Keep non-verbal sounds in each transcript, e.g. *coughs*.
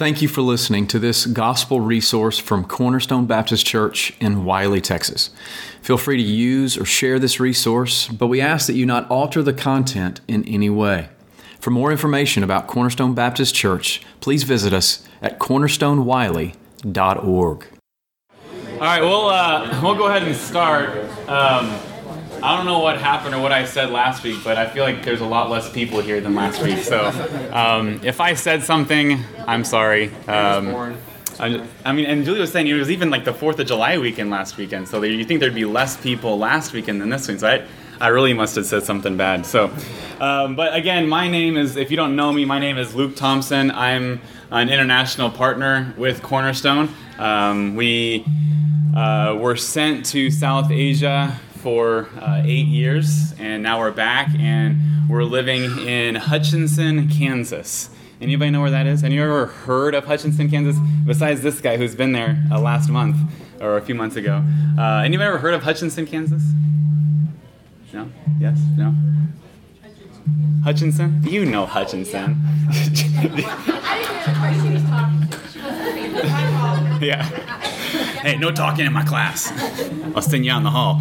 Thank you for listening to this gospel resource from Cornerstone Baptist Church in Wylie, Texas. Feel free to use or share this resource, but we ask that you not alter the content in any way. For more information about Cornerstone Baptist Church, please visit us at cornerstonewiley.org. All right, we'll, uh, we'll go ahead and start. Um, I don't know what happened or what I said last week, but I feel like there's a lot less people here than last week. So um, if I said something, I'm sorry. Um, I mean, and Julie was saying it was even like the Fourth of July weekend last weekend, so you think there'd be less people last weekend than this week. So I, I really must have said something bad. So, um, but again, my name is, if you don't know me, my name is Luke Thompson. I'm an international partner with Cornerstone. Um, we uh, were sent to South Asia for uh, eight years, and now we're back and we're living in Hutchinson, Kansas. Anybody know where that is? Have you ever heard of Hutchinson, Kansas? Besides this guy who's been there uh, last month or a few months ago. Uh, anybody ever heard of Hutchinson, Kansas? No? Yes? No? Hutchinson? You know Hutchinson. I didn't have twice any talk. Yeah. *laughs* Hey, no talking in my class. I'll send you out in the hall.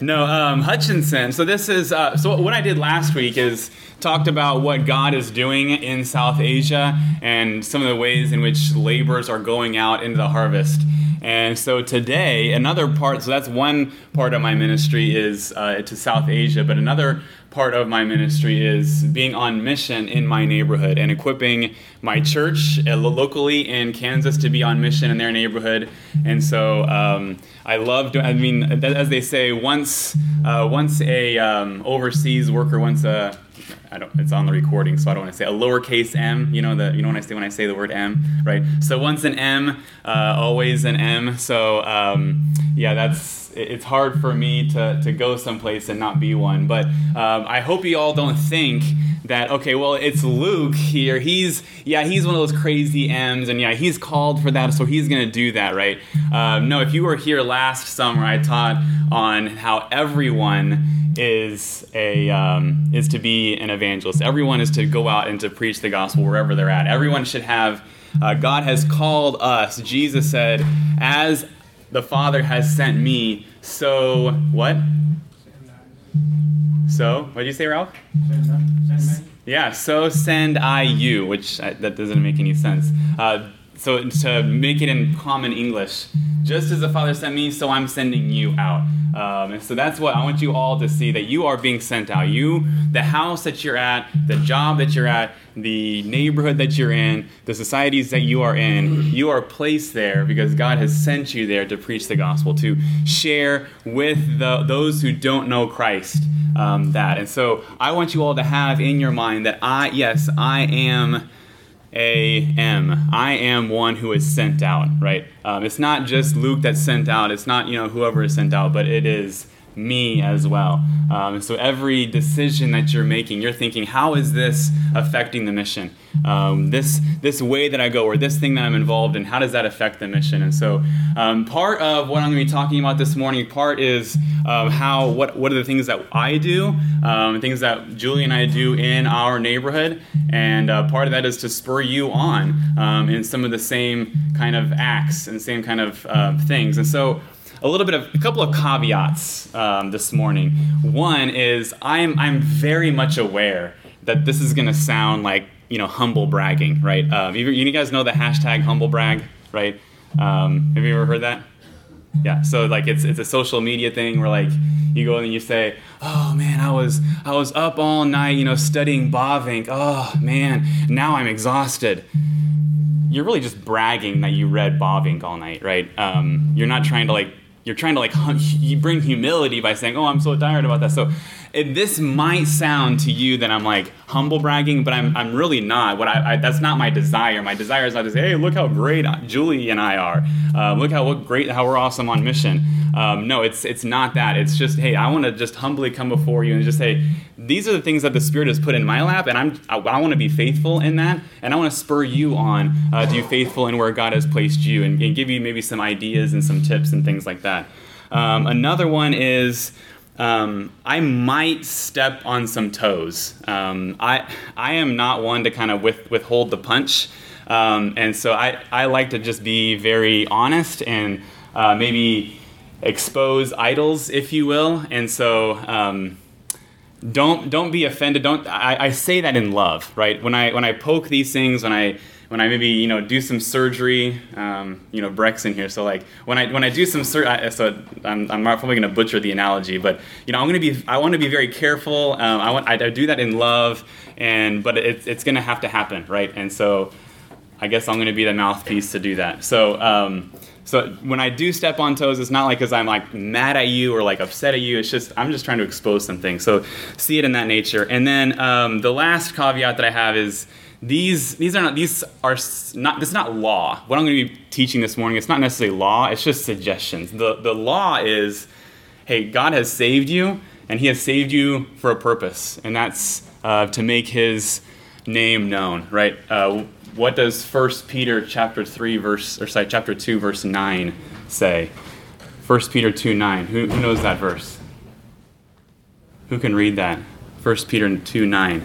No, um, Hutchinson. So this is uh, so what I did last week is talked about what God is doing in South Asia and some of the ways in which laborers are going out into the harvest. And so today, another part, so that's one part of my ministry is uh, to South Asia, but another part of my ministry is being on mission in my neighborhood and equipping my church uh, locally in Kansas to be on mission in their neighborhood. And so um, I love I mean, as they say, once, uh, once a um, overseas worker, once a I don't. It's on the recording, so I don't want to say a lowercase m. You know the. You know when I say when I say the word m, right? So once an m, uh, always an m. So um, yeah, that's. It's hard for me to to go someplace and not be one. But um, I hope you all don't think that okay. Well, it's Luke here. He's yeah. He's one of those crazy m's, and yeah, he's called for that, so he's gonna do that, right? Um, no. If you were here last summer, I taught on how everyone is a um, is to be an evangelist. Everyone is to go out and to preach the gospel wherever they're at. Everyone should have. Uh, God has called us. Jesus said, "As the Father has sent me, so what? So what did you say, Ralph? Yeah, so send I you, which uh, that doesn't make any sense. Uh, so to make it in common English, just as the Father sent me, so I'm sending you out. Um, and so that's what I want you all to see that you are being sent out. You, the house that you're at, the job that you're at, the neighborhood that you're in, the societies that you are in, you are placed there because God has sent you there to preach the gospel, to share with the, those who don't know Christ um, that. And so I want you all to have in your mind that I, yes, I am a M. I am one who is sent out, right? Um, it's not just Luke that's sent out. It's not, you know, whoever is sent out, but it is me as well. Um, so every decision that you're making, you're thinking, how is this affecting the mission? Um, this this way that I go, or this thing that I'm involved in, how does that affect the mission? And so, um, part of what I'm going to be talking about this morning, part is um, how what what are the things that I do, um, things that Julie and I do in our neighborhood, and uh, part of that is to spur you on um, in some of the same kind of acts and same kind of uh, things. And so a little bit of a couple of caveats um, this morning. One is I'm I'm very much aware that this is going to sound like you know humble bragging, right? Um, you, you, guys know the hashtag humble brag, right? Um, have you ever heard that? Yeah. So like it's it's a social media thing where like you go and you say, "Oh man, I was I was up all night, you know, studying Bavinck. Oh man, now I'm exhausted." You're really just bragging that you read Bavinck all night, right? Um, you're not trying to like you're trying to like you bring humility by saying, "Oh, I'm so tired about that." So this might sound to you that I'm like humble bragging, but I'm, I'm really not. What I, I that's not my desire. My desire is not to say, "Hey, look how great Julie and I are. Uh, look how what great how we're awesome on mission." Um, no, it's it's not that. It's just, hey, I want to just humbly come before you and just say, these are the things that the Spirit has put in my lap, and I'm I, I want to be faithful in that, and I want to spur you on uh, to be faithful in where God has placed you, and, and, give you maybe some ideas and some tips and things like that. Um, another one is. Um, I might step on some toes. Um, I I am not one to kind of with, withhold the punch. Um, and so I, I like to just be very honest and uh, maybe expose idols, if you will. And so um, don't don't be offended. Don't I, I say that in love, right? When I when I poke these things, when I when I maybe you know do some surgery, um, you know Breck's in here, so like when I when I do some surgery, so I'm, I'm probably going to butcher the analogy, but you know I'm to be I want to be very careful. Um, I want I, I, do that in love, and but it's it's going to have to happen, right? And so I guess I'm going to be the mouthpiece to do that. So. Um, so when I do step on toes, it's not like because I'm like mad at you or like upset at you. It's just I'm just trying to expose something. So see it in that nature. And then um, the last caveat that I have is these these are not these are not this is not law. What I'm going to be teaching this morning, it's not necessarily law. It's just suggestions. The the law is, hey, God has saved you, and He has saved you for a purpose, and that's uh, to make His name known, right? Uh, what does 1 Peter chapter 3 verse or sorry chapter 2 verse 9 say? 1 Peter 2 9. Who, who knows that verse? Who can read that? 1 Peter 2 9.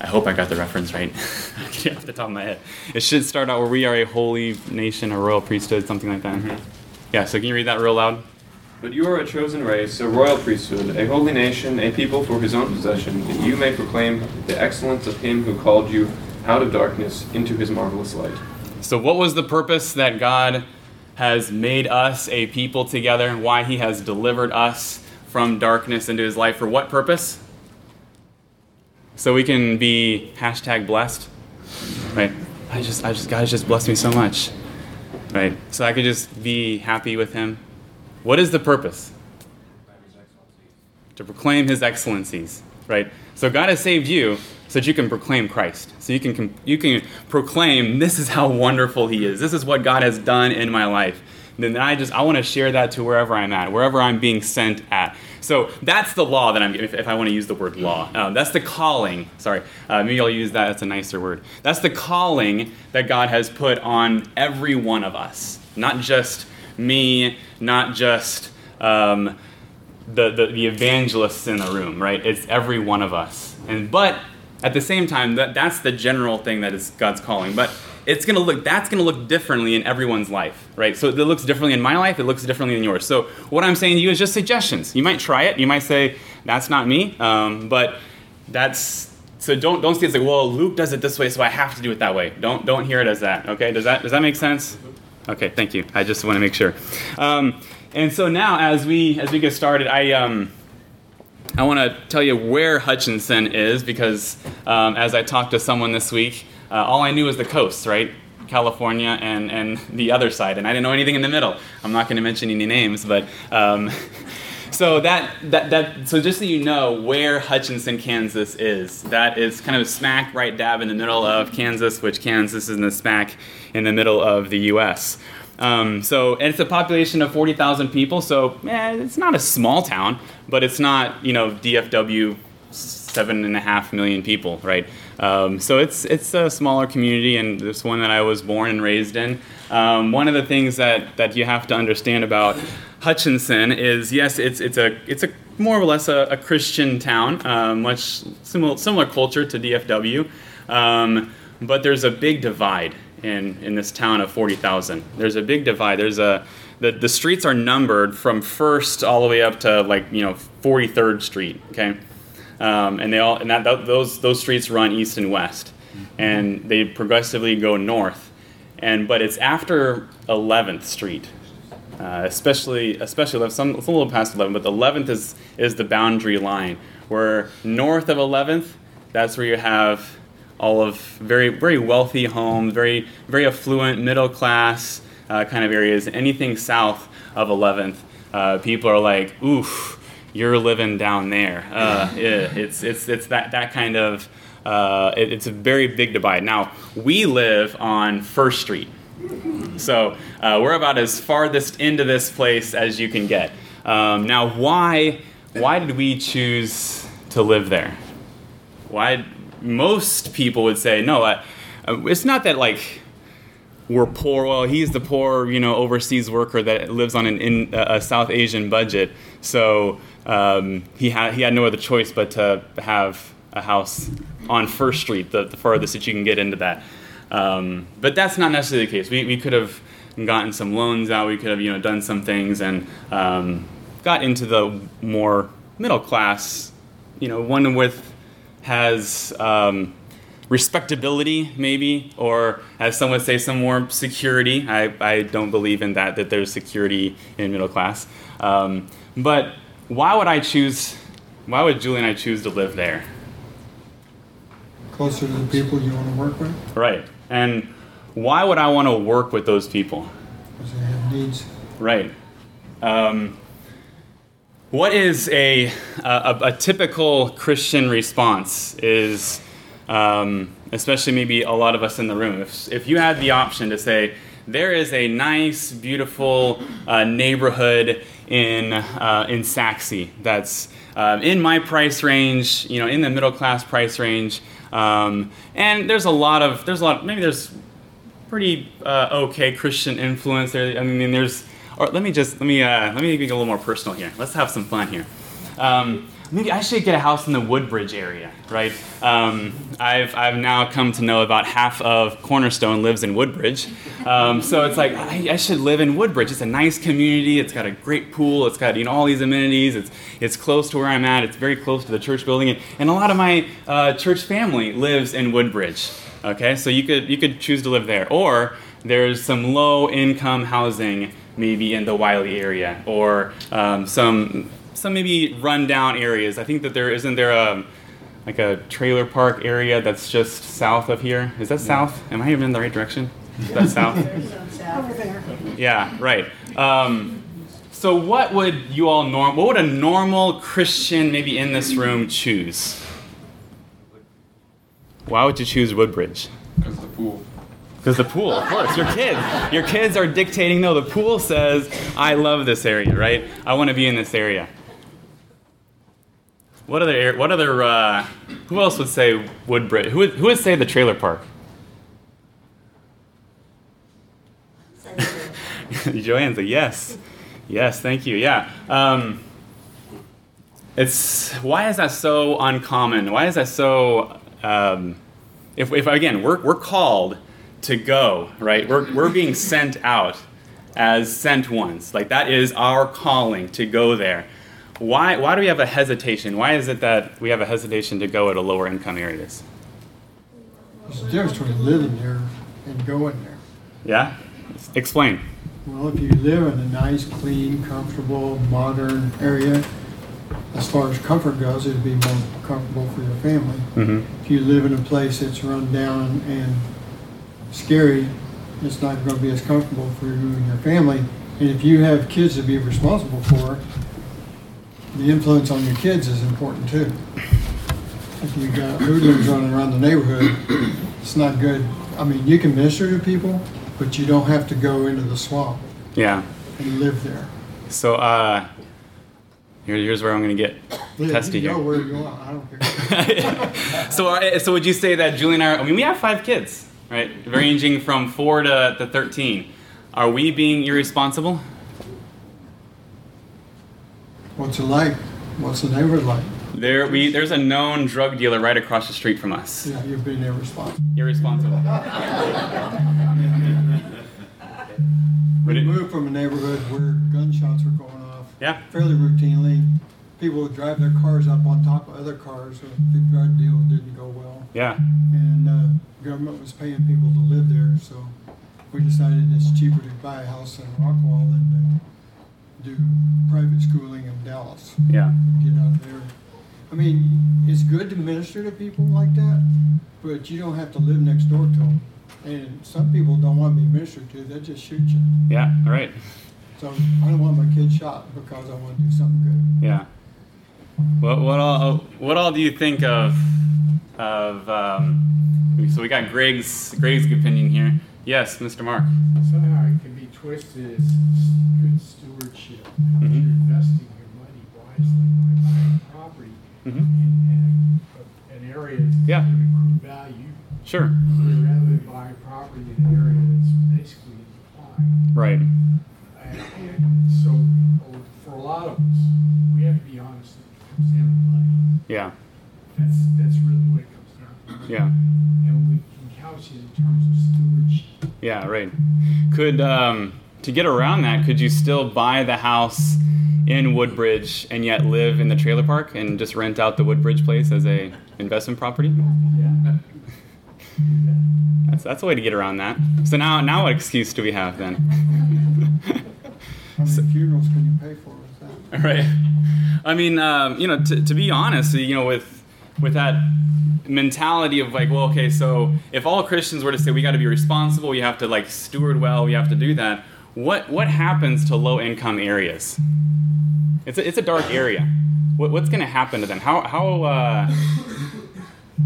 I hope I got the reference right. *laughs* off the top of my head. It should start out where we are a holy nation, a royal priesthood, something like that. Mm-hmm. Yeah, so can you read that real loud? But you are a chosen race, a royal priesthood, a holy nation, a people for his own possession, that you may proclaim the excellence of him who called you out of darkness into his marvelous light. So, what was the purpose that God has made us a people together, and why he has delivered us from darkness into his light? For what purpose? So we can be hashtag blessed, right? I just, I just, God has just blessed me so much right? So I could just be happy with him. What is the purpose? To proclaim his excellencies, right? So God has saved you so that you can proclaim Christ. So you can you can proclaim this is how wonderful he is. This is what God has done in my life. Then I just I want to share that to wherever I'm at, wherever I'm being sent at. So that's the law that I'm, if, if I want to use the word law. Um, that's the calling. Sorry, uh, maybe I'll use that. That's a nicer word. That's the calling that God has put on every one of us, not just me, not just um, the, the, the evangelists in the room, right? It's every one of us. And but at the same time, that, that's the general thing that is God's calling. But it's going to look that's going to look differently in everyone's life right? So it looks differently in my life it looks differently in yours. So what i'm saying to you is just suggestions. You might try it you might say that's not me um, but that's so don't don't see it as like well luke does it this way so i have to do it that way. Don't don't hear it as that okay? Does that does that make sense? Okay thank you. I just want to make sure. Um, and so now as we as we get started i um, I want to tell you where Hutchinson is because um, as I talked to someone this week, uh, all I knew was the coasts, right? California and, and the other side, and I didn't know anything in the middle. I'm not going to mention any names, but um, *laughs* so that, that that so just so you know where Hutchinson, Kansas is, that is kind of smack right dab in the middle of Kansas, which Kansas is in the smack in the middle of the U.S. Um, so and it's a population of 40,000 people, so eh, it's not a small town, but it's not you know DFW seven and a half million people, right? Um, so it's it's a smaller community, and it's one that I was born and raised in. Um, one of the things that, that you have to understand about Hutchinson is yes, it's it's a it's a more or less a, a Christian town, uh, much similar similar culture to DFW, um, but there's a big divide in in this town of forty thousand. There's a big divide. There's a the, the streets are numbered from first all the way up to like you know 43rd street okay um, and they all and that, those those streets run east and west, and they progressively go north, and but it's after 11th Street, uh, especially especially some it's a little past 11th, but 11th is is the boundary line. Where north of 11th, that's where you have all of very very wealthy homes, very very affluent middle class uh, kind of areas. Anything south of 11th, uh, people are like, oof you're living down there. Uh, it, it's it's it's that that kind of uh, it, it's a very big divide. Now we live on First Street, so uh, we're about as farthest into this place as you can get. Um, now why why did we choose to live there? Why most people would say no. Uh, it's not that like we're poor. Well, he's the poor, you know, overseas worker that lives on an in, a South Asian budget. So um, he had he had no other choice but to have a house on First Street, the, the farthest that you can get into that. Um, but that's not necessarily the case. We, we could have gotten some loans out. We could have you know done some things and um, got into the more middle class. You know, one with has um, respectability, maybe, or as some would say, some more security. I, I don't believe in that, that there's security in middle class. Um, but why would I choose, why would Julie and I choose to live there? Closer to the people you want to work with, Right. And why would I want to work with those people? because they have needs. Right. Um, what is a, a, a typical Christian response? Is um, especially maybe a lot of us in the room. If, if you had the option to say, there is a nice, beautiful uh, neighborhood in uh, in Sachse that's uh, in my price range, you know, in the middle class price range, um, and there's a lot of there's a lot maybe there's pretty uh, okay Christian influence there. I mean, there's. Or let me just let me uh, let me make a little more personal here. Let's have some fun here. Um, maybe I should get a house in the Woodbridge area, right? Um, I've I've now come to know about half of Cornerstone lives in Woodbridge, um, so it's like I, I should live in Woodbridge. It's a nice community. It's got a great pool. It's got you know all these amenities. It's it's close to where I'm at. It's very close to the church building, and, and a lot of my uh, church family lives in Woodbridge. Okay, so you could you could choose to live there, or there's some low income housing maybe in the Wylie area, or um, some some maybe rundown areas. I think that there isn't there a like a trailer park area that's just south of here. Is that south? Am I even in the right direction? Is that *laughs* south? Over there. Yeah, right. Um, so, what would you all norm? What would a normal Christian, maybe in this room, choose? Why would you choose Woodbridge? Because the pool. Because the pool, of course. Your kids, your kids are dictating. No, the pool says, "I love this area, right? I want to be in this area." What other? What other? Uh, who else would say Woodbridge? Who would, who would say the trailer park? *laughs* Joanne's a yes. Yes, thank you. Yeah. Um, it's why is that so uncommon? Why is that so? Um, if, if again, we're, we're called to go, right? We're, we're being sent out as sent ones. Like that is our calling to go there. Why, why do we have a hesitation? Why is it that we have a hesitation to go at a lower income areas? There's a difference between living there and going there. Yeah? Explain. Well, if you live in a nice, clean, comfortable, modern area, as far as comfort goes, it'd be more comfortable for your family. Mm-hmm. If you live in a place that's run down and scary, it's not going to be as comfortable for you and your family. And if you have kids to be responsible for, the influence on your kids is important too. If you got hoodlums running around the neighborhood, it's not good. I mean, you can minister to people, but you don't have to go into the swamp Yeah. and live there. So, uh, here, here's where I'm going to get Live, testy you here. go where you want. I don't care. *laughs* so, uh, so would you say that Julie and I? Are, I mean, we have five kids, right? Ranging from four to, to thirteen. Are we being irresponsible? What's it like? What's the neighborhood like? There, we there's a known drug dealer right across the street from us. Yeah, you've been irresponsible. Irresponsible. *laughs* We moved from a neighborhood where gunshots were going off yeah. fairly routinely. People would drive their cars up on top of other cars, so the drug deal didn't go well. Yeah. And uh, government was paying people to live there, so we decided it's cheaper to buy a house in Rockwall than to do private schooling in Dallas. Yeah. Get out there. I mean, it's good to minister to people like that, but you don't have to live next door to them. And some people don't want to be ministered to; they just shoot you. Yeah. Right. So I don't want my kid shot because I want to do something good. Yeah. What what all what all do you think of of um, so we got Greg's Greg's opinion here. Yes, Mr. Mark. somehow it can be twisted as good stewardship, mm-hmm. you're investing your money wisely by property mm-hmm. in, in, uh, an area yeah. that accrue value. Sure. Rather than buying property in an area that's basically in decline. Right. And, and, so oh, for a lot of us, we have to be honest when it comes down to money. Yeah. That's, that's really what it comes down to. Yeah. And we can couch it in terms of stewardship. Yeah, right. Could. Um, to get around that, could you still buy the house in Woodbridge and yet live in the trailer park and just rent out the Woodbridge place as a investment property? Yeah. That's that's a way to get around that. So now now what excuse do we have then? How many funerals can you pay for with that? *laughs* right. I mean, um, you know, to, to be honest, you know, with with that mentality of like, well, okay, so if all Christians were to say we got to be responsible, we have to like steward well, we have to do that. What what happens to low income areas? It's a, it's a dark area. What, what's going to happen to them? How how uh,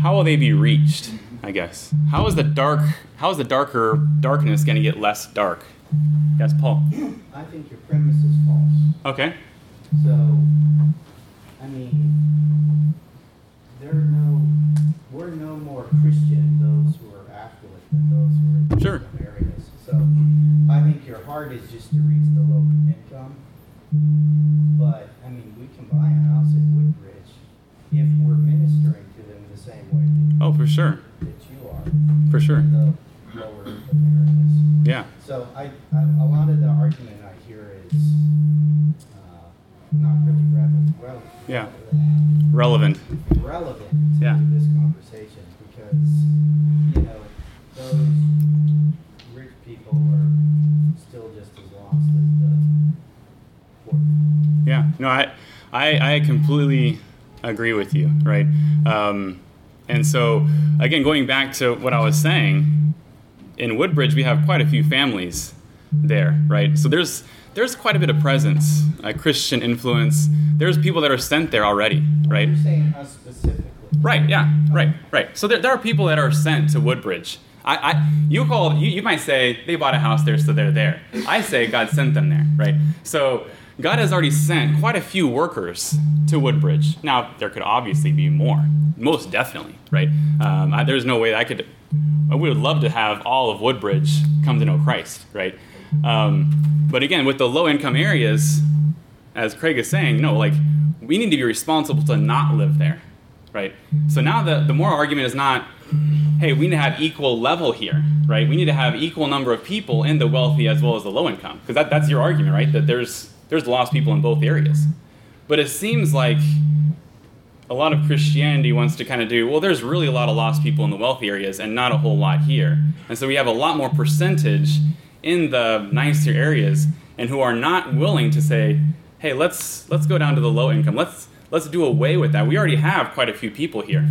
how will they be reached? I guess. How is the dark? How is the darker darkness going to get less dark? Yes, Paul. I think your premise is false. Okay. So, I mean, there are no, we're no more Christian those who are affluent than those who are Sure. Heart is just to reach I, completely agree with you, right? Um, and so, again, going back to what I was saying, in Woodbridge we have quite a few families there, right? So there's there's quite a bit of presence, uh, Christian influence. There's people that are sent there already, right? You're saying us specifically. Right. Yeah. Right. Right. So there, there are people that are sent to Woodbridge. I, I you call you, you might say they bought a house there, so they're there. I say God sent them there. Right. So God has already sent quite a few workers to Woodbridge. Now there could obviously be more, most definitely. Right. Um, I, there's no way that I could. We would love to have all of Woodbridge come to know Christ. Right. Um, but again, with the low income areas, as Craig is saying, no, like we need to be responsible to not live there, right? So now the the moral argument is not, hey, we need to have equal level here, right? We need to have equal number of people in the wealthy as well as the low income, because that, that's your argument, right? That there's there's lost people in both areas, but it seems like a lot of Christianity wants to kind of do well. There's really a lot of lost people in the wealthy areas, and not a whole lot here, and so we have a lot more percentage in the nicer areas, and who are not willing to say, hey, let's let's go down to the low income. Let's let's do away with that. We already have quite a few people here.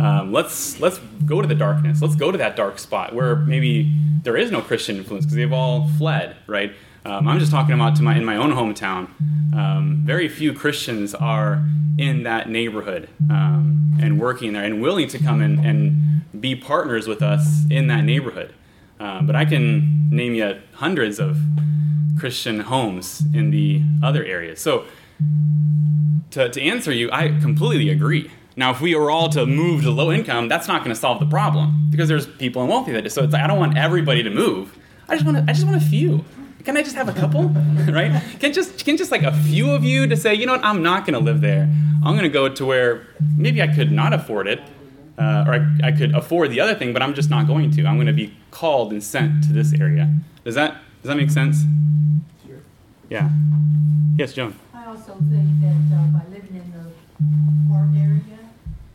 Um, let's let's go to the darkness. Let's go to that dark spot where maybe there is no Christian influence because they've all fled, right? Um, I'm just talking about to my in my own hometown. Um, very few Christians are in that neighborhood um, and working there and willing to come in and be partners with us in that neighborhood. Um, but I can name you hundreds of Christian homes in the other areas. So to, to answer you, I completely agree. Now, if we were all to move to low income, that's not going to solve the problem because there's people in wealthy that do. So it's like, I don't want everybody to move. I just want a few. Can I just have a couple, *laughs* right? Can just can just like a few of you to say, you know what, I'm not going to live there. I'm going to go to where maybe I could not afford it, uh, or I, I could afford the other thing, but I'm just not going to. I'm going to be called and sent to this area. Does that does that make sense? Sure. Yeah. Yes, Joan. I also think that uh, by living in the poor area,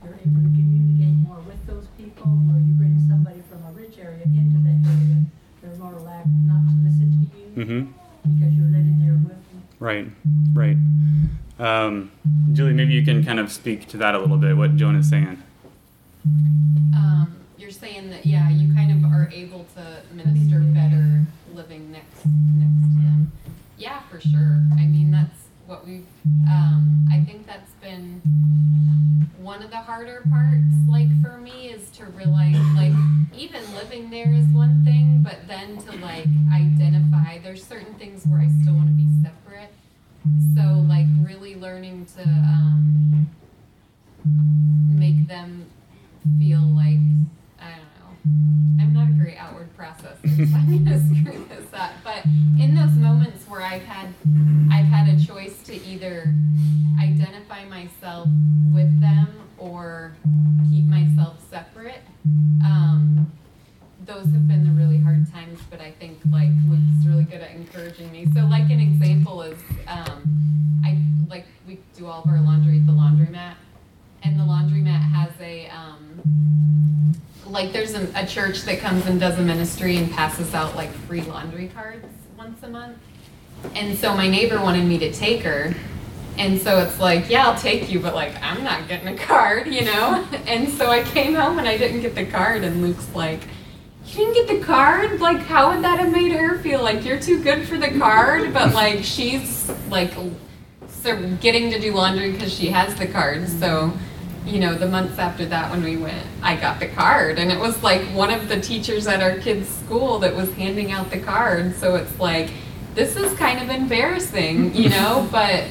you're able to communicate more with those people, or you bring somebody from a rich area into that area, they're more likely not to listen to you Mm-hmm. because you're living there with them. Right, right. Um, Julie, maybe you can kind of speak to that a little bit, what Joan is saying. Um, you're saying that yeah, you kind of are able to minister a, church that comes and does a ministry and passes out like free laundry cards once a month. And so my neighbor wanted me to take her. And so it's like, yeah, I'll take you, but like, I'm not getting a card, you know? *laughs* And so I came home and I didn't get the card, and Luke's like, You didn't get the card? Like, how would that have made her feel? Like, you're too good for the card, but like, she's like, so getting to do laundry because she has the card. So, you know, the months after that when we went, I got the card. And it was like one of the teachers at our kids' school that was handing out the card. So it's like, this is kind of embarrassing, you know? *laughs* But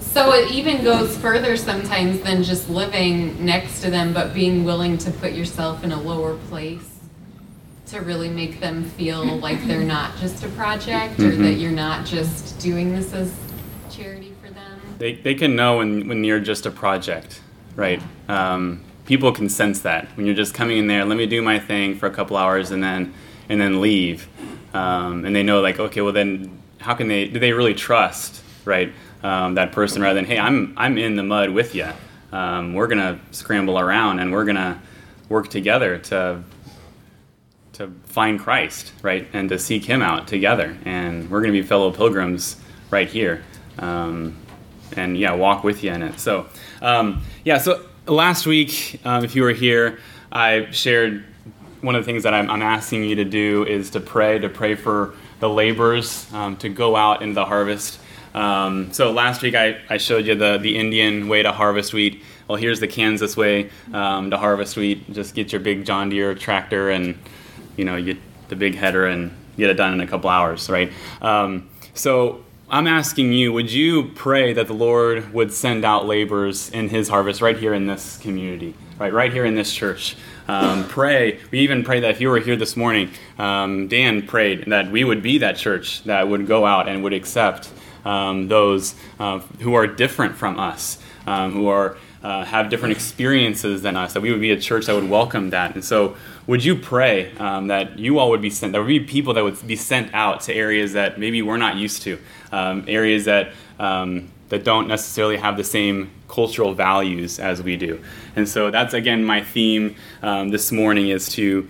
so it even goes further sometimes than just living next to them, but being willing to put yourself in a lower place to really make them feel like they're not just a project or Mhm. that you're not just doing this as charity for them. They, they can know when, when you're just a project, right? Um, people can sense that when you're just coming in there. Let me do my thing for a couple hours and then and then leave. Um, and they know like, okay, well then, how can they? Do they really trust, right? Um, that person rather than, hey, I'm I'm in the mud with you. Um, we're gonna scramble around and we're gonna work together to to find Christ, right, and to seek Him out together. And we're going to be fellow pilgrims right here, um, and yeah, walk with you in it. So, um, yeah. So last week, um, if you were here, I shared one of the things that I'm, I'm asking you to do is to pray, to pray for the laborers um, to go out into the harvest. Um, so last week I, I showed you the, the Indian way to harvest wheat. Well, here's the Kansas way um, to harvest wheat. Just get your big John Deere tractor and you know, get the big header and get it done in a couple hours, right? Um, so I'm asking you, would you pray that the Lord would send out laborers in His harvest right here in this community, right, right here in this church? Um, pray. We even pray that if you were here this morning, um, Dan prayed that we would be that church that would go out and would accept um, those uh, who are different from us, um, who are uh, have different experiences than us. That we would be a church that would welcome that. And so, would you pray um, that you all would be sent? There would be people that would be sent out to areas that maybe we're not used to, um, areas that um, that don't necessarily have the same cultural values as we do. And so, that's again my theme um, this morning is to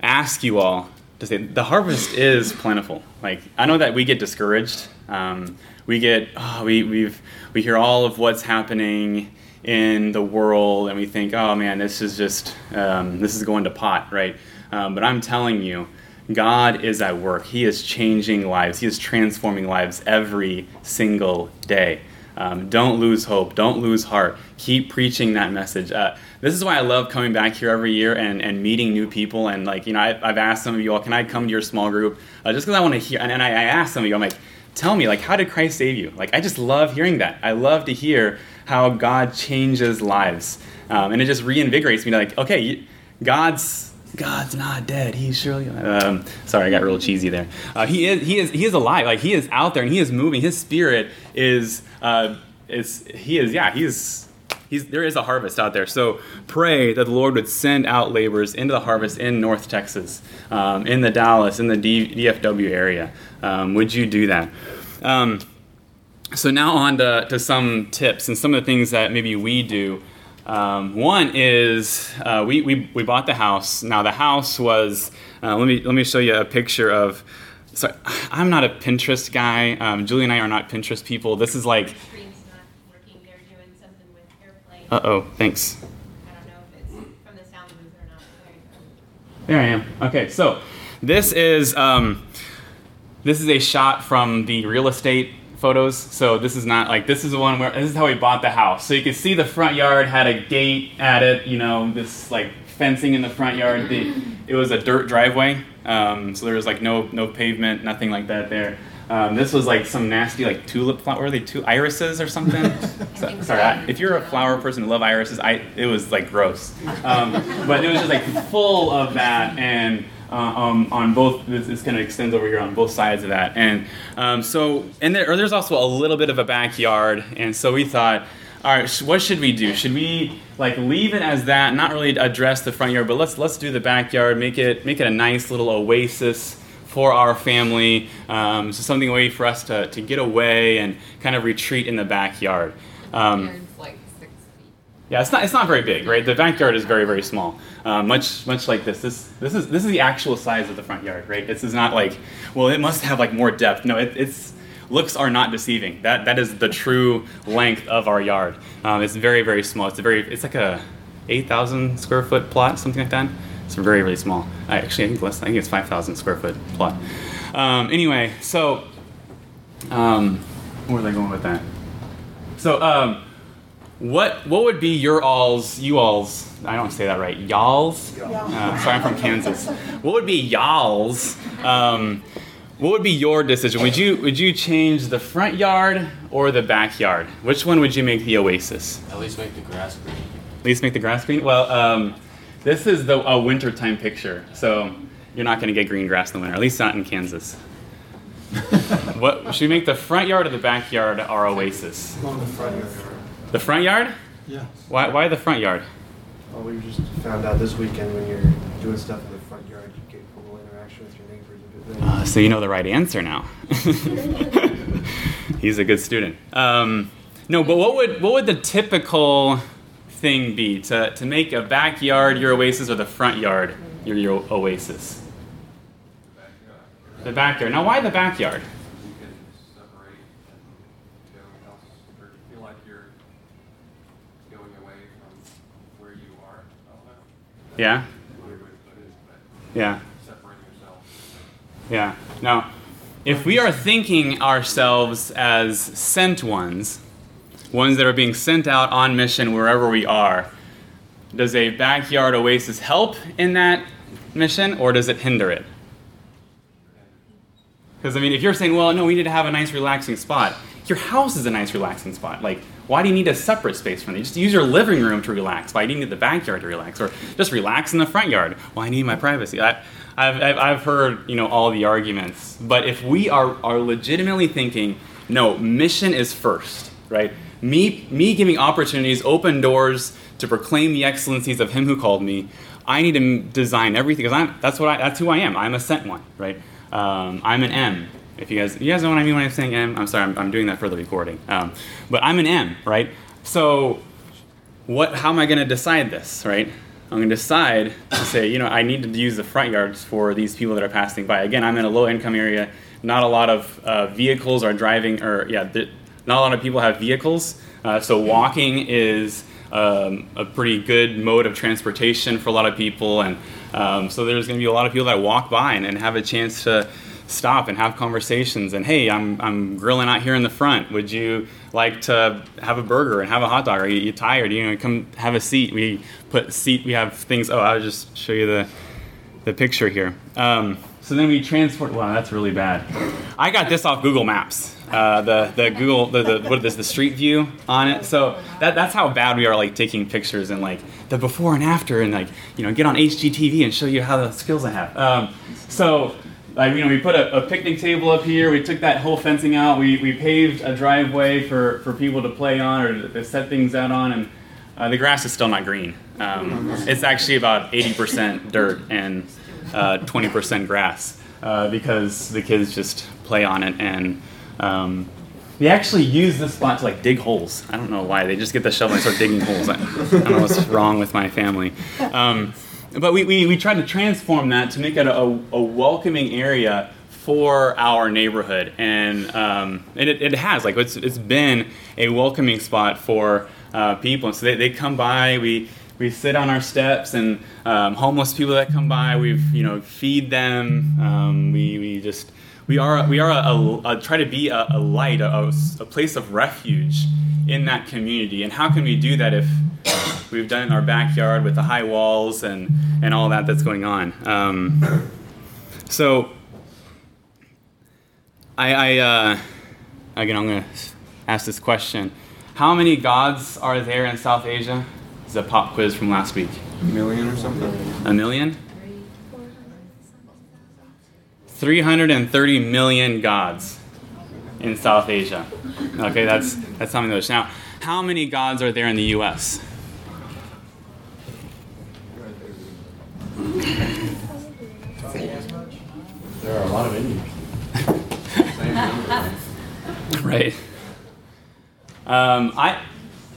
ask you all to say the harvest is plentiful. Like I know that we get discouraged. Um, we get oh, we we've we hear all of what's happening in the world, and we think, oh man, this is just um, this is going to pot, right? Um, but I'm telling you, God is at work. He is changing lives. He is transforming lives every single day. Um, don't lose hope. Don't lose heart. Keep preaching that message. Uh, this is why I love coming back here every year and, and meeting new people. And like you know, I, I've asked some of you all, can I come to your small group? Uh, just because I want to hear. And, and I, I asked some of you, I'm like, tell me, like, how did Christ save you? Like, I just love hearing that. I love to hear how God changes lives, um, and it just reinvigorates me. To like, okay, God's God's not dead. He's surely. Um, sorry, I got real cheesy there. Uh, he is. He is. He is alive. Like he is out there and he is moving. His spirit is. Uh, is. He is. Yeah. He is. He's, there is a harvest out there. So pray that the Lord would send out laborers into the harvest in North Texas, um, in the Dallas, in the D, DFW area. Um, would you do that? Um, so now on to, to some tips and some of the things that maybe we do. Um, one is uh, we, we, we bought the house. Now the house was uh, let me let me show you a picture of. Sorry, I'm not a Pinterest guy. Um, Julie and I are not Pinterest people. This is like. screen's not working, they're doing something with airplane. Uh oh, thanks. I don't know if it's from the sound booth or not. There I am. Okay, so this is um, this is a shot from the real estate photos. So this is not like this is the one where this is how we bought the house. So you can see the front yard had a gate at it. You know, this like fencing in the front yard. The it was a dirt driveway. Um, so there was like no no pavement, nothing like that there. Um, this was like some nasty like tulip flower. Were they two irises or something? *laughs* So- sorry. I, if you're a flower person who love irises, I it was like gross. Um, but it was just like full of that, and uh, um, on both. This, this kind of extends over here on both sides of that, and um, so and there, there's also a little bit of a backyard, and so we thought, all right, sh- what should we do? Should we like leave it as that, not really address the front yard, but let's let's do the backyard, make it make it a nice little oasis for our family, um, so something way for us to, to get away and kind of retreat in the backyard. Um, Yard's like six feet. Yeah, it's not it's not very big, right? The backyard is very very small, uh, much much like this. This this is this is the actual size of the front yard, right? This is not like well, it must have like more depth. No, it, it's looks are not deceiving. That that is the true length of our yard. Um, it's very very small. It's a very it's like a eight thousand square foot plot, something like that. It's very really small. I actually I think less. I think it's five thousand square foot plot. Um, anyway, so um, where was I going with that? So um, what what would be your all's you all's I don't say that right y'all's? Uh, sorry I'm from Kansas. What would be y'all's? Um, what would be your decision? Would you would you change the front yard or the backyard? Which one would you make the oasis? At least make the grass green. at least make the grass green? Well um, this is the a wintertime picture so you're not going to get green grass in the winter at least not in Kansas. *laughs* What should we make the front yard or the backyard our oasis? On the front yard. The front yard Yeah. why, why the front yard Oh, we just found out this weekend when you're doing stuff in the front yard, you get a little interaction with your neighbors a bit. Uh, so you know the right answer now. *laughs* He's a good student. Um, no, but what would what would the typical thing be to, to make a backyard your oasis or the front yard your, your oasis? The backyard. Now, why the backyard? You can separate and go else, or you feel like you're going away from where you are. I don't know. Yeah, yeah, yeah. Now, if we are thinking ourselves as sent ones, ones that are being sent out on mission wherever we are, does a backyard oasis help in that mission or does it hinder it? Because, I mean, if you're saying, well, no, we need to have a nice, relaxing spot, your house is a nice, relaxing spot. Like, why do you need a separate space from it? Just use your living room to relax. Why do you need the backyard to relax? Or just relax in the front yard. Why Well, I need my privacy. I, I've, I've, I've heard, you know, all the arguments. But if we are, are legitimately thinking, no, mission is first, right? Me, me giving opportunities, open doors to proclaim the excellencies of Him who called me. I need to design everything because I'm that's what I, that's who I am. I'm a sent one, right? Um, I'm an M. If you guys you guys know what I mean when I'm saying M, I'm sorry, I'm, I'm doing that for the recording. Um, but I'm an M, right? So what? How am I going to decide this, right? I'm going to decide to say, you know, I need to use the front yards for these people that are passing by. Again, I'm in a low income area. Not a lot of uh, vehicles are driving, or yeah, not a lot of people have vehicles. Uh, so walking is um, a pretty good mode of transportation for a lot of people, and um, so there's going to be a lot of people that walk by and, and have a chance to stop and have conversations. And hey, I'm, I'm grilling out here in the front. Would you like to have a burger and have a hot dog? Are you, you tired? You know, come have a seat. We put seat. We have things. Oh, I'll just show you the the picture here. Um, so then we transport. Wow, that's really bad. I got this off Google Maps. Uh, the the Google the, the what is the Street View on it. So that that's how bad we are like taking pictures and like the before and after and like you know get on HGTV and show you how the skills I have. Um, so like you know we put a, a picnic table up here. We took that whole fencing out. We we paved a driveway for for people to play on or to, set things out on and. Uh, the grass is still not green. Um, it's actually about 80% dirt and uh, 20% grass uh, because the kids just play on it and um, they actually use this spot to like dig holes. I don't know why. They just get the shovel and start digging holes. I, I don't know what's wrong with my family. Um, but we, we, we tried to transform that to make it a, a welcoming area for our neighborhood. And, um, and it, it has. Like, it's, it's been a welcoming spot for uh, people. And so they, they come by, we, we sit on our steps, and um, homeless people that come by, we've, you know, feed them. Um, we, we just, we are, we are a, a, a try to be a, a light, a place of refuge in that community. And how can we do that if we've done it in our backyard with the high walls and, and all that that's going on? Um, so, I, I uh, again, I'm going to ask this question. How many gods are there in South Asia? This is a pop quiz from last week. A million or something? A million? 330 million gods in South Asia. Okay, that's that's something to Now, how many gods are there in the U.S.? There are a lot of Indians. *laughs* right. Um, I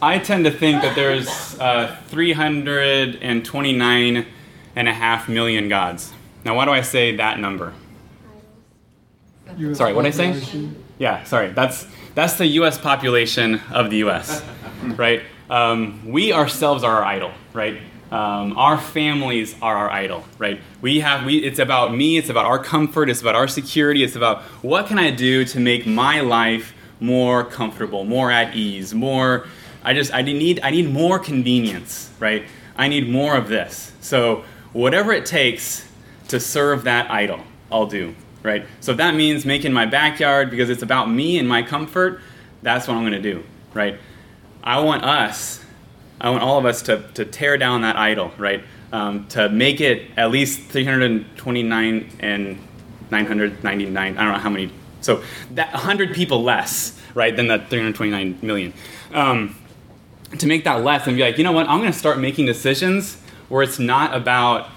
I tend to think that there's uh, 329 and a half million gods. Now, why do I say that number? US Sorry, what did I say? Yeah, sorry. That's that's the U.S. population of the U.S. *laughs* right? Um, we ourselves are our idol, right? Um, our families are our idol, right? We have we. It's about me. It's about our comfort. It's about our security. It's about what can I do to make my life more comfortable, more at ease, more. I just I need I need more convenience, right? I need more of this. So whatever it takes to serve that idol, I'll do, right? So if that means making my backyard because it's about me and my comfort, that's what I'm going to do, right? I want us, I want all of us to, to tear down that idol, right? Um, to make it at least 329 and 999, I don't know how many, so that 100 people less, right, than the 329 million. Um, to make that less and be like, you know what, I'm going to start making decisions where it's not about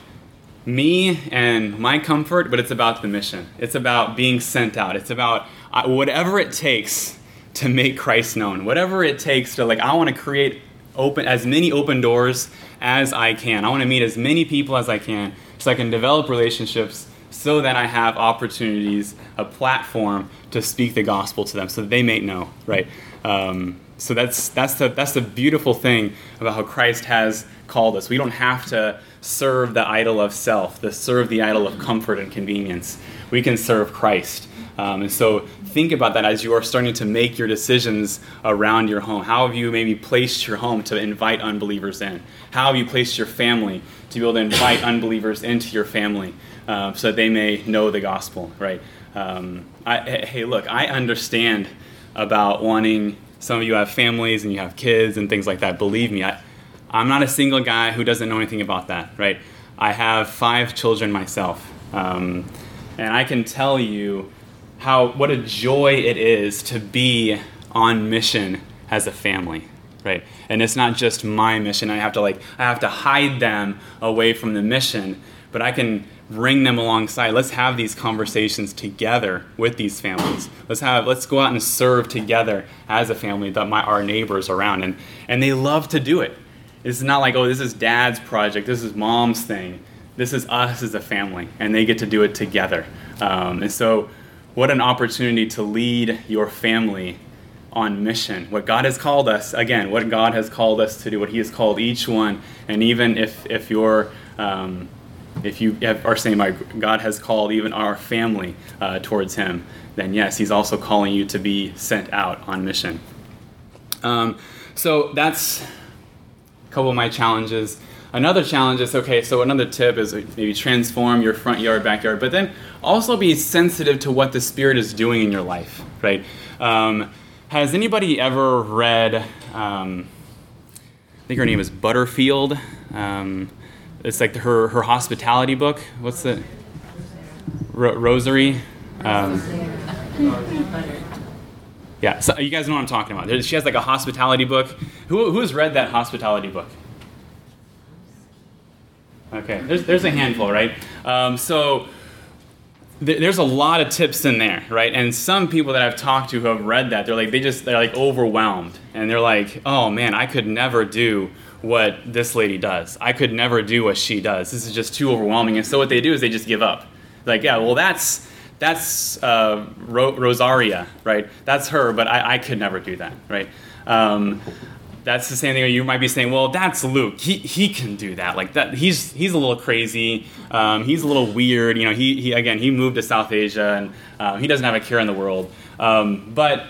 me and my comfort, but it's about the mission. It's about being sent out. It's about uh, whatever it takes to make Christ known. Whatever it takes to like, I want to create open as many open doors as I can. I want to meet as many people as I can, so I can develop relationships, so that I have opportunities, a platform to speak the gospel to them, so that they may know. Right. Um, so that's that's the that's the beautiful thing about how Christ has called us. We don't have to serve the idol of self, the serve the idol of comfort and convenience. We can serve Christ. Um, and so think about that as you are starting to make your decisions around your home. How have you maybe placed your home to invite unbelievers in? How have you placed your family to be able to invite *coughs* unbelievers into your family uh, so that they may know the gospel, right? Um, I, hey, look, I understand about wanting, some of you have families and you have kids and things like that. Believe me, I, I'm not a single guy who doesn't know anything about that, right? I have five children myself. Um, and I can tell you how what a joy it is to be on mission as a family right? And it's not just my mission. I have to like i have to hide them away from the mission but i can bring them alongside. Let's have these conversations together with these families. Let's have let's go out and serve together as a family that my our neighbors around and and they love to do it. It's not like oh this is dad's project this is mom's thing. This is us as a family and they get to do it together. Um, and so what an opportunity to lead your family on mission. What God has called us, again, what God has called us to do, what He has called each one, and even if, if you're, um, if you have, are saying, my God has called even our family uh, towards Him, then yes, He's also calling you to be sent out on mission. Um, so that's a couple of my challenges. Another challenge is okay, so another tip is maybe transform your front yard, backyard, but then also be sensitive to what the Spirit is doing in your life, right? Um, has anybody ever read, um, I think her name is Butterfield? Um, it's like her, her hospitality book. What's the? Ro- Rosary? Um, yeah, so you guys know what I'm talking about. She has like a hospitality book. Who, who's read that hospitality book? Okay, there's, there's a handful, right? Um, so th- there's a lot of tips in there, right? And some people that I've talked to who have read that, they're like, they just, they're like overwhelmed. And they're like, oh man, I could never do what this lady does. I could never do what she does. This is just too overwhelming. And so what they do is they just give up. Like, yeah, well, that's, that's uh, Ro- Rosaria, right? That's her, but I, I could never do that, right? Um, that's the same thing. You might be saying, "Well, that's Luke. He he can do that. Like that. He's he's a little crazy. Um, he's a little weird. You know. He he again. He moved to South Asia and uh, he doesn't have a care in the world. Um, but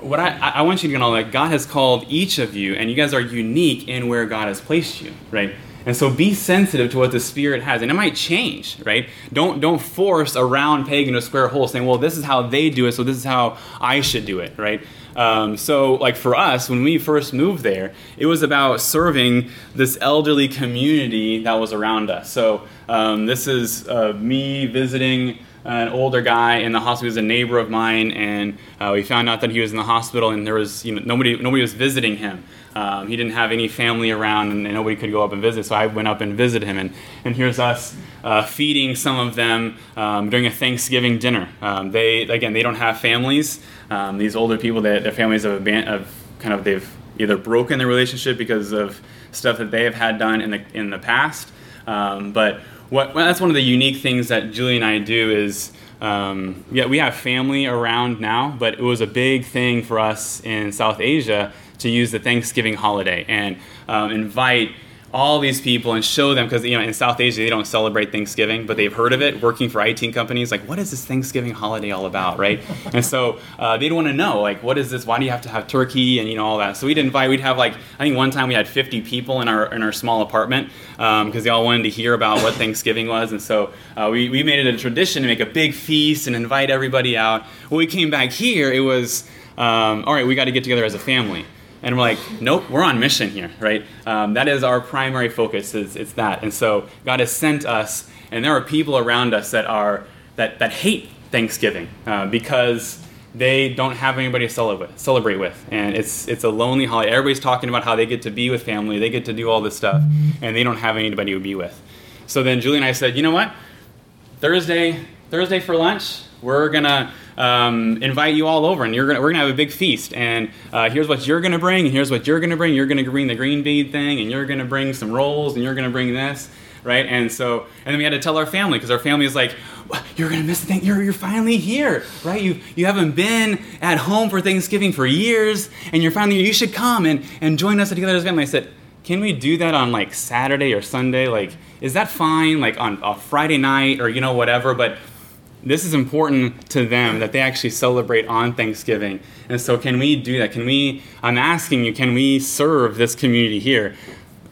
what I I want you to know that God has called each of you, and you guys are unique in where God has placed you. Right. And so be sensitive to what the Spirit has, and it might change, right? Don't don't force a round peg into a square hole, saying, "Well, this is how they do it, so this is how I should do it," right? Um, so, like for us, when we first moved there, it was about serving this elderly community that was around us. So, um, this is uh, me visiting an older guy in the hospital. He was a neighbor of mine, and uh, we found out that he was in the hospital, and there was you know nobody nobody was visiting him. Um, he didn't have any family around, and, and nobody could go up and visit. So I went up and visited him, and and here's us uh, feeding some of them um, during a Thanksgiving dinner. Um, they again they don't have families. Um, these older people, they, their families have, aban- have kind of they've either broken their relationship because of stuff that they have had done in the in the past. Um, but what well, that's one of the unique things that Julie and I do is. Um, yeah, we have family around now, but it was a big thing for us in South Asia to use the Thanksgiving holiday and um, invite all these people and show them because you know in South Asia they don't celebrate Thanksgiving, but they've heard of it. Working for IT companies, like what is this Thanksgiving holiday all about, right? *laughs* and so uh, they'd want to know like what is this? Why do you have to have turkey and you know all that? So we'd invite. We'd have like I think one time we had 50 people in our in our small apartment because um, they all wanted to hear about what Thanksgiving was, and so uh, we we made it a tradition to make a big feast and invite everybody out. When we came back here, it was um, all right. We got to get together as a family and we're like nope we're on mission here right? Um, that is our primary focus is it's that. And so god has sent us and there are people around us that are that, that hate thanksgiving uh, because they don't have anybody to celebrate, celebrate with. And it's it's a lonely holiday. Everybody's talking about how they get to be with family they get to do all this stuff and they don't have anybody to be with. So then julie and i said you know what? Thursday thursday for lunch we're gonna um, invite you all over, and you're gonna, we're gonna have a big feast. And uh, here's what you're gonna bring, and here's what you're gonna bring. You're gonna bring the green bean thing, and you're gonna bring some rolls, and you're gonna bring this, right? And so, and then we had to tell our family because our family is like, you're gonna miss the thing. You're, you're finally here, right? You you haven't been at home for Thanksgiving for years, and you're finally you should come and and join us together as a family. I said. Can we do that on like Saturday or Sunday? Like, is that fine? Like on a Friday night or you know whatever? But this is important to them that they actually celebrate on Thanksgiving. And so, can we do that? Can we? I'm asking you, can we serve this community here?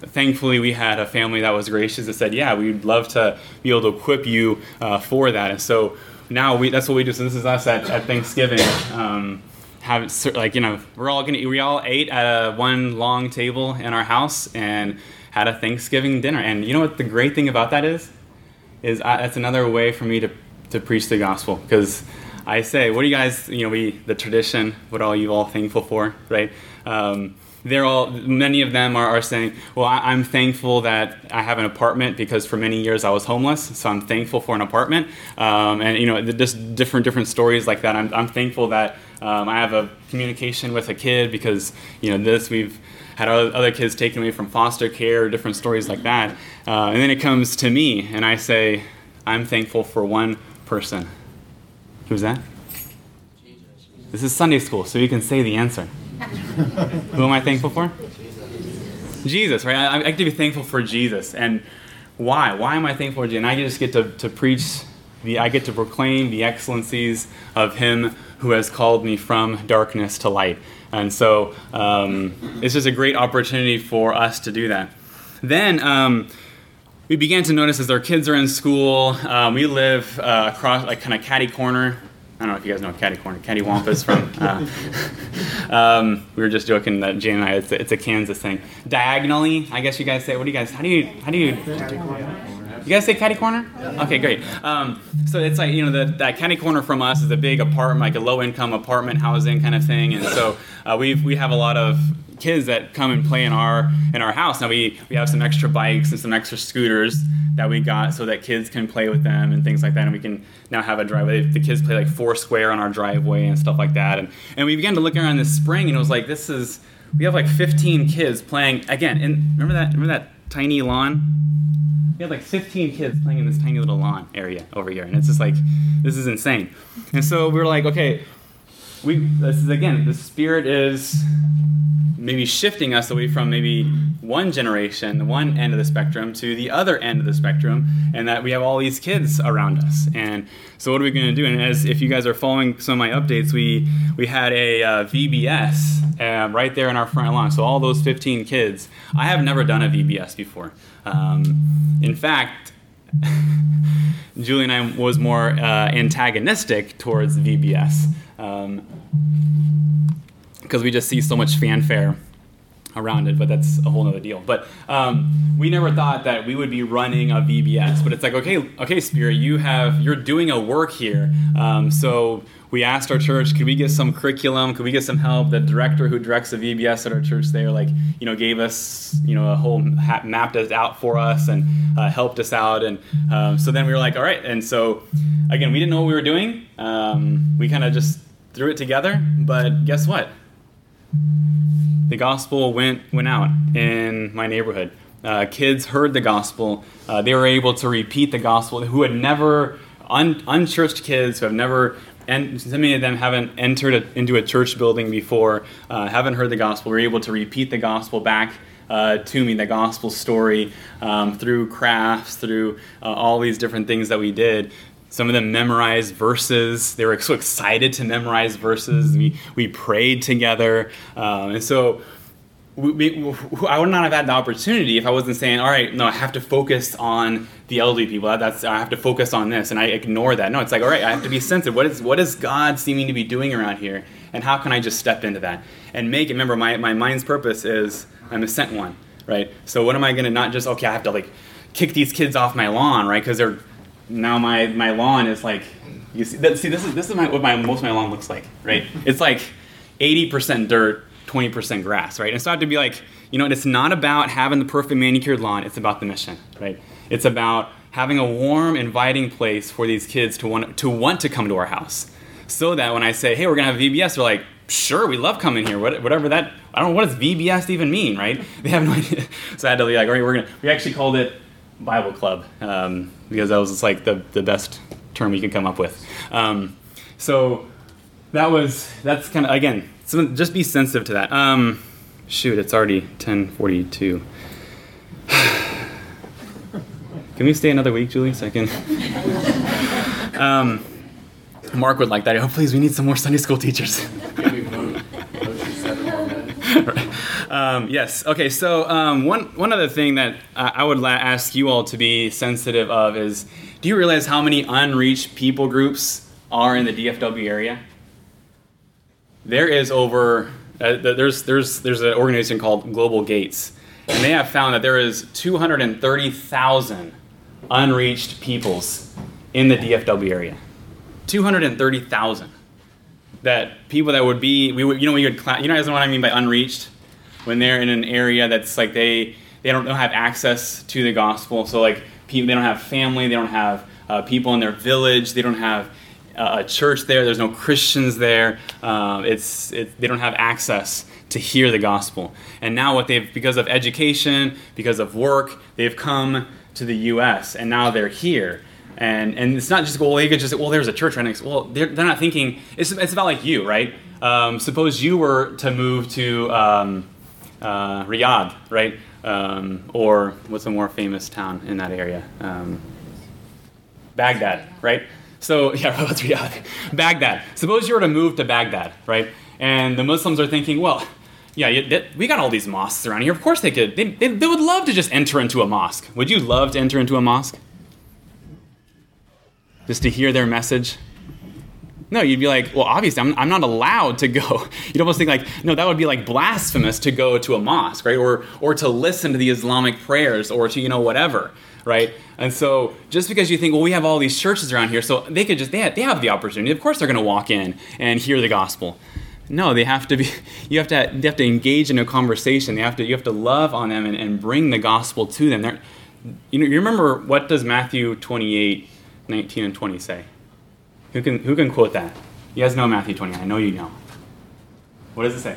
Thankfully, we had a family that was gracious that said, "Yeah, we'd love to be able to equip you uh, for that." And so now we, that's what we do. So this is us at, at Thanksgiving. Um, have like you know we're all gonna we all ate at a one long table in our house and had a Thanksgiving dinner. And you know what the great thing about that is? Is I, that's another way for me to to preach the gospel because I say, what do you guys, you know, we the tradition, what are you all thankful for, right? Um, they're all, many of them are, are saying, well, I, am thankful that I have an apartment because for many years I was homeless, so I'm thankful for an apartment, um, and you know, just different different stories like that. I'm, I'm thankful that um, I have a communication with a kid because you know this we've had other kids taken away from foster care, different stories like that, uh, and then it comes to me, and I say, I'm thankful for one person. Who's that? This is Sunday school, so you can say the answer. Who am I thankful for? Jesus, right? I, I get to be thankful for Jesus. And why? Why am I thankful for Jesus? And I just get to, to preach, the, I get to proclaim the excellencies of Him who has called me from darkness to light. And so um, just a great opportunity for us to do that. Then, um, we began to notice as our kids are in school, um, we live uh, across like kind of catty corner. I don't know if you guys know catty corner, catty wampus from. Uh, *laughs* um, we were just joking that Jane and I, it's a, it's a, Kansas thing. Diagonally, I guess you guys say. What do you guys? How do you? How do you? You guys say catty corner? Okay, great. Um, so it's like you know the, that catty corner from us is a big apartment, like a low income apartment housing kind of thing, and so uh, we we have a lot of kids that come and play in our in our house. Now we we have some extra bikes and some extra scooters that we got so that kids can play with them and things like that. And we can now have a driveway. The kids play like four square on our driveway and stuff like that. And and we began to look around this spring and it was like this is we have like 15 kids playing again. And remember that remember that tiny lawn? We had like 15 kids playing in this tiny little lawn area over here, and it's just like this is insane. And so we were like, okay, we this is again the spirit is maybe shifting us away from maybe one generation, one end of the spectrum, to the other end of the spectrum, and that we have all these kids around us. And so, what are we going to do? And as if you guys are following some of my updates, we we had a uh, VBS uh, right there in our front lawn. So all those 15 kids. I have never done a VBS before. Um, in fact. *laughs* Julie and I was more uh, antagonistic towards VBS. Um, because we just see so much fanfare around it, but that's a whole other deal. But um, we never thought that we would be running a VBS. But it's like, okay, okay, Spirit, you have you're doing a work here. Um, so we asked our church, could we get some curriculum? Could we get some help? The director who directs the VBS at our church there, like, you know, gave us, you know, a whole ha- mapped it out for us and uh, helped us out. And um, so then we were like, all right. And so again, we didn't know what we were doing. Um, we kind of just threw it together. But guess what? The gospel went went out in my neighborhood. Uh, kids heard the gospel. Uh, they were able to repeat the gospel. Who had never un- unchurched kids who have never and so many of them haven't entered a, into a church building before, uh, haven't heard the gospel. We're able to repeat the gospel back uh, to me, the gospel story, um, through crafts, through uh, all these different things that we did. Some of them memorized verses. They were so excited to memorize verses. We, we prayed together. Um, and so we, we, *laughs* I would not have had the opportunity if I wasn't saying, all right, no, I have to focus on the elderly people. That's I have to focus on this, and I ignore that. No, it's like, all right, I have to be sensitive. What is what is God seeming to be doing around here, and how can I just step into that and make it? Remember, my my mind's purpose is I'm a sent one, right? So what am I going to not just okay? I have to like kick these kids off my lawn, right? Because they're now my my lawn is like you see that, see this is this is my, what my most of my lawn looks like, right? It's like 80% dirt 20% grass, right? And so I have to be like, you know, it's not about having the perfect manicured lawn, it's about the mission, right? It's about having a warm, inviting place for these kids to want to, want to come to our house. So that when I say, hey, we're gonna have VBS, they're like, sure, we love coming here. whatever that, I don't know, what does VBS even mean, right? *laughs* They have no idea. So I had to be like, all right, we're gonna, we actually called it Bible Club um, because that was just like the, the best term we could come up with. Um, so that was, that's kind of, again, so just be sensitive to that. Um, shoot, it's already 1042. *sighs* Can we stay another week, Julie, so I can... *laughs* um, Mark would like that. Oh, please, we need some more Sunday school teachers. *laughs* um, yes. Okay. So um, one one other thing that I would la- ask you all to be sensitive of is: Do you realize how many unreached people groups are in the DFW area? There is over uh, there's there's there's an organization called Global Gates, and they have found that there is 230,000 unreached peoples in the DFW area. 230,000. That people that would be we would you know we would you know what I mean by unreached when they're in an area that's like they they don't, don't have access to the gospel. So like people they don't have family, they don't have uh, people in their village, they don't have a church there. There's no Christians there. Um, it's it, they don't have access to hear the gospel. And now what they've because of education, because of work, they've come to the U.S. and now they're here. And and it's not just well they could just well there's a church right next. Well they're, they're not thinking it's it's about like you right. Um, suppose you were to move to um, uh, Riyadh right um, or what's a more famous town in that area. Um, Baghdad, right? So, *laughs* yeah, *laughs* let's. Baghdad. Suppose you were to move to Baghdad, right? And the Muslims are thinking, well, yeah, we got all these mosques around here. Of course they could. They, they, they would love to just enter into a mosque. Would you love to enter into a mosque? Just to hear their message? No, you'd be like, well, obviously, I'm, I'm not allowed to go. *laughs* You'd almost think like, no, that would be like blasphemous to go to a mosque, right? Or, or to listen to the Islamic prayers or to, you know, whatever right? And so just because you think, well, we have all these churches around here, so they could just they have, they have the opportunity. Of course, they're going to walk in and hear the gospel. No, they have to be. *laughs* You have to. They have to engage in a conversation. They have to. You have to love on them and, and bring the gospel to them. They're, you know, you remember what does Matthew 28, 19 and 20 say? Who can who can quote that? You guys know Matthew 28. I know you know. What does it say?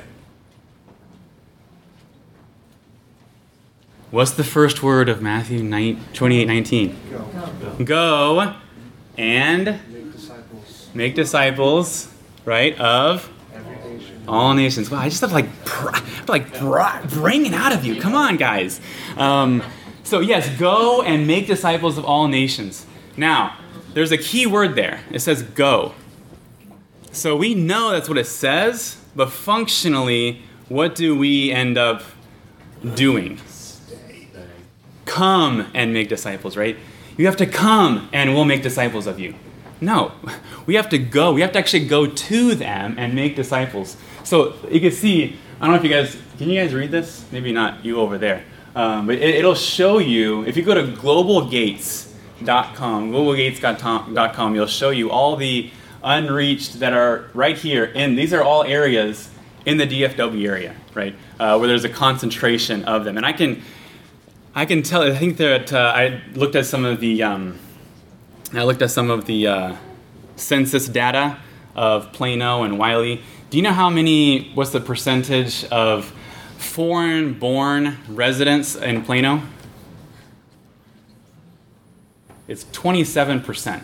What's the first word of Matthew 9, 28 19? Go. Go and make disciples. Make disciples, right, of all nations. Wow, I just have like, like bringing out of you. Come on, guys. Um, so, yes, go and make disciples of all nations. Now, there's a key word there. It says go. So we know that's what it says, but functionally, what do we end up doing? come and make disciples, right? You have to come and we'll make disciples of you. No, *laughs* we have to go. We have to actually go to them and make disciples. So you can see I don't know if you guys can you guys read this? Maybe not you over there. Um, but it, it'll show you if you go to globalgates.com, globalgates.com, you'll show you all the unreached that are right here. And these are all areas in the DFW area, right, uh, where there's a concentration of them. And I can I can tell. I think that uh, I looked at some of the um, I looked at some of the uh, census data of Plano and Wylie. Do you know how many? What's the percentage of foreign-born residents in Plano? It's 27%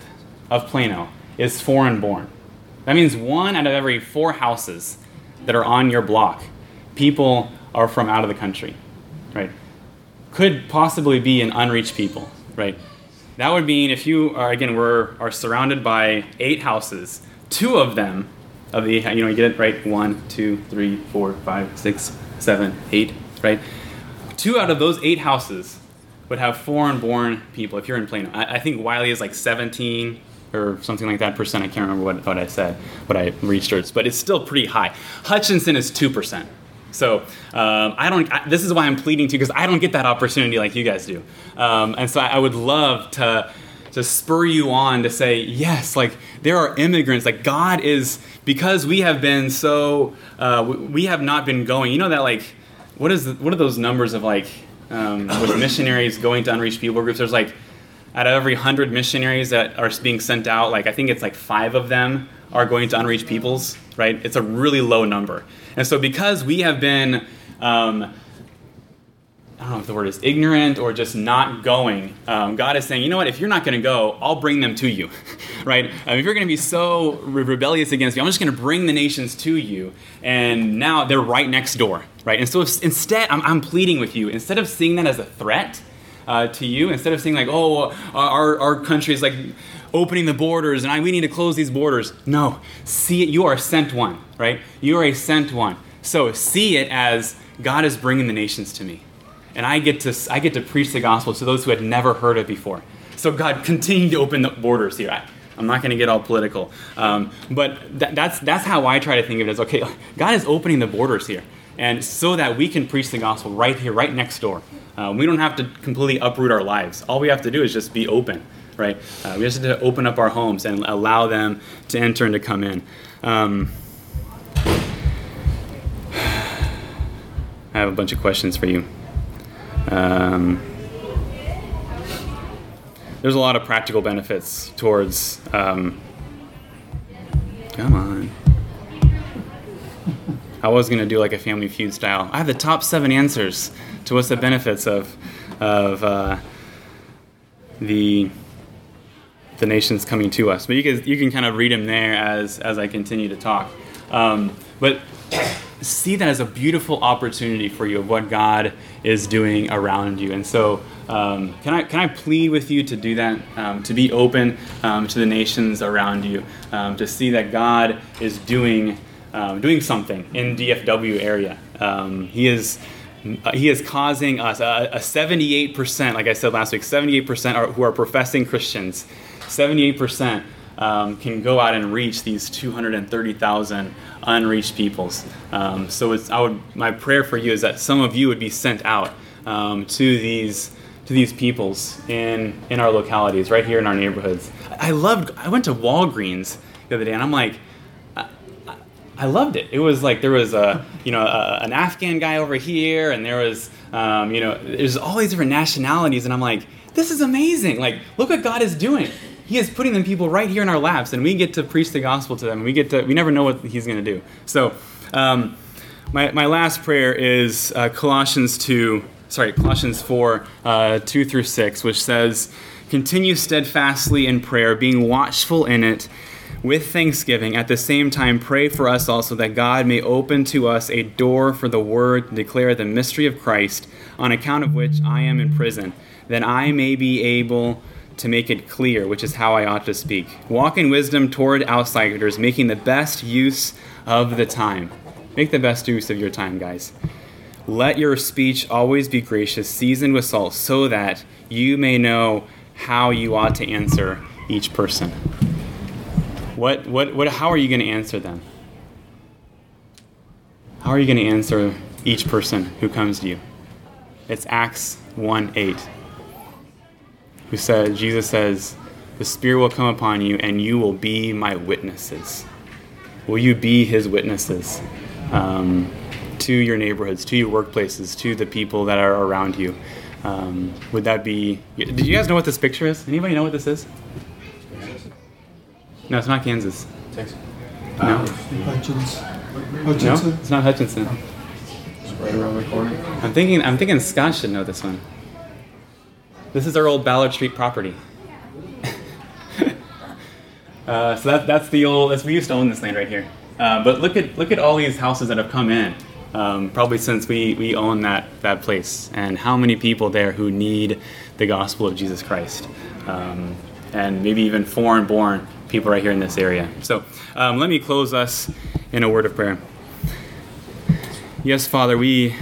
of Plano is foreign-born. That means one out of every four houses that are on your block, people are from out of the country, right? Could possibly be an unreached people, right? That would mean if you are again we're are surrounded by eight houses, two of them of the you know you get it right one two three four five six seven eight right two out of those eight houses would have foreign-born people if you're in Plano. I, I think Wylie is like 17 or something like that percent. I can't remember what, what I said, what I researched, but it's still pretty high. Hutchinson is two percent. So um, I don't. I, this is why I'm pleading to you because I don't get that opportunity like you guys do, um, and so I, I would love to to spur you on to say yes. Like there are immigrants. Like God is because we have been so uh, we, have not been going. You know that like what is the, what are those numbers of like um, with missionaries going to unreached people groups? There's like out of every hundred missionaries that are being sent out, like I think it's like five of them are going to unreached peoples, right? It's a really low number. And so because we have been, um, I don't know if the word is ignorant or just not going, um, God is saying, you know what, if you're not going to go, I'll bring them to you, *laughs* right? Um, if you're going to be so re- rebellious against me, I'm just going to bring the nations to you. And now they're right next door, right? And so if, instead, I'm, I'm pleading with you, instead of seeing that as a threat, uh, to you instead of saying like oh our, our country is like opening the borders and I, we need to close these borders. No. See it. You are sent one. Right? You are a sent one. So see it as god is bringing the nations to me and i get to i get to preach the gospel to those who had never heard it before so god continue to open the borders here I, I'm not going to get all political, um, but th- that's that's how I try to think of it. As okay, *laughs* God is opening the borders here, and so that we can preach the gospel right here, right next door. Uh, we don't have to completely uproot our lives. All we have to do is just be open, right? Uh, we just have to open up our homes and allow them to enter and to come in. Um, *sighs* I have a bunch of questions for you. Um, there's a lot of practical benefits towards. Um, come on. I was gonna do like a Family Feud style. I have the top seven answers to what's the benefits of of uh, the the nations coming to us. But you can you can kind of read them there as as I continue to talk. Um, but *coughs* see that as a beautiful opportunity for you of what God is doing around you. And so, um, can I can I plead with you to do that, um, to be open um, to the nations around you, um, to see that God is doing um, doing something in DFW area. Um, he is. He is causing us a, a 78%, like I said last week, 78% are, who are professing Christians, 78% um, can go out and reach these 230,000 unreached peoples. Um, so it's, I would, my prayer for you is that some of you would be sent out um, to these to these peoples in in our localities, right here in our neighborhoods. I loved. I went to Walgreens the other day, and I'm like. I, loved it. It was like there was a, you know, a, an Afghan guy over here, and there was, um, you know, there's all these different nationalities, and I'm like, this is amazing. Like, look what God is doing. He is putting them people right here in our laps, and we get to preach the gospel to them. We get to, we never know what He's going to do. So, um, my, my last prayer is uh, Colossians 2, sorry, Colossians 4, uh, 2 through 6, which says, Continue steadfastly in prayer, being watchful in it with thanksgiving. At the same time, pray for us also that God may open to us a door for the word to declare the mystery of Christ, on account of which I am in prison, that I may be able to make it clear, which is how I ought to speak. Walk in wisdom toward outsiders, making the best use of the time. Make the best use of your time, guys. Let your speech always be gracious, seasoned with salt, so that you may know how you ought to answer each person. What, what, what, how are you going to answer them? how are you going to answer each person who comes to you? It's Acts 1 8. Who said, Jesus says, The Spirit will come upon you and you will be my witnesses. Will you be his witnesses um, to your neighborhoods, to your workplaces, to the people that are around you? Um, would that be. Did you guys know what this picture is? Anybody know what this is? No, it's not Kansas. Texas. No. Hutchins. No, it's not Hutchinson. It's right around the corner. I'm thinking. I'm thinking Scott should know this one. This is our old Ballard Street property. *laughs* uh, so that, that's the old. That's, we used to own this land right here. Uh, but look at look at all these houses that have come in, um, probably since we we own that that place, and how many people there who need the gospel of Jesus Christ, um, and maybe even foreign-born people right here in this area. So um, let me close us in a word of prayer. Yes, Father, we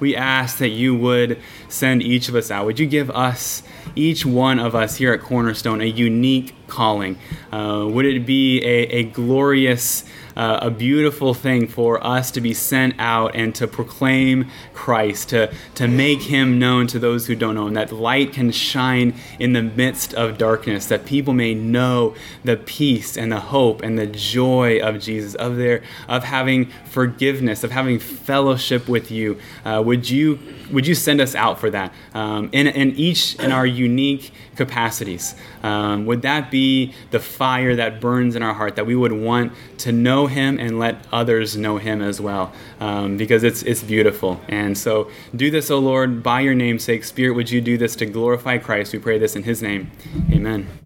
we ask that you would send each of us out. Would you give us, each one of us here at Cornerstone, a unique calling? Uh, would it be a, a glorious, uh, a beautiful thing for us to be sent out and to proclaim Christ, to, to make him known to those who don't know him, that light can shine in the midst of darkness, that people may know the peace and the hope and the joy of Jesus, of their of having forgiveness, of having fellowship with you. Uh, would you would you send us out for that um, in, in each in our unique capacities? Um, would that be the fire that burns in our heart that we would want to know Him and let others know Him as well? Um, because it's it's beautiful. And so do this, O Lord, by Your name's sake. Spirit, would you do this to glorify Christ? We pray this in His name. Amen.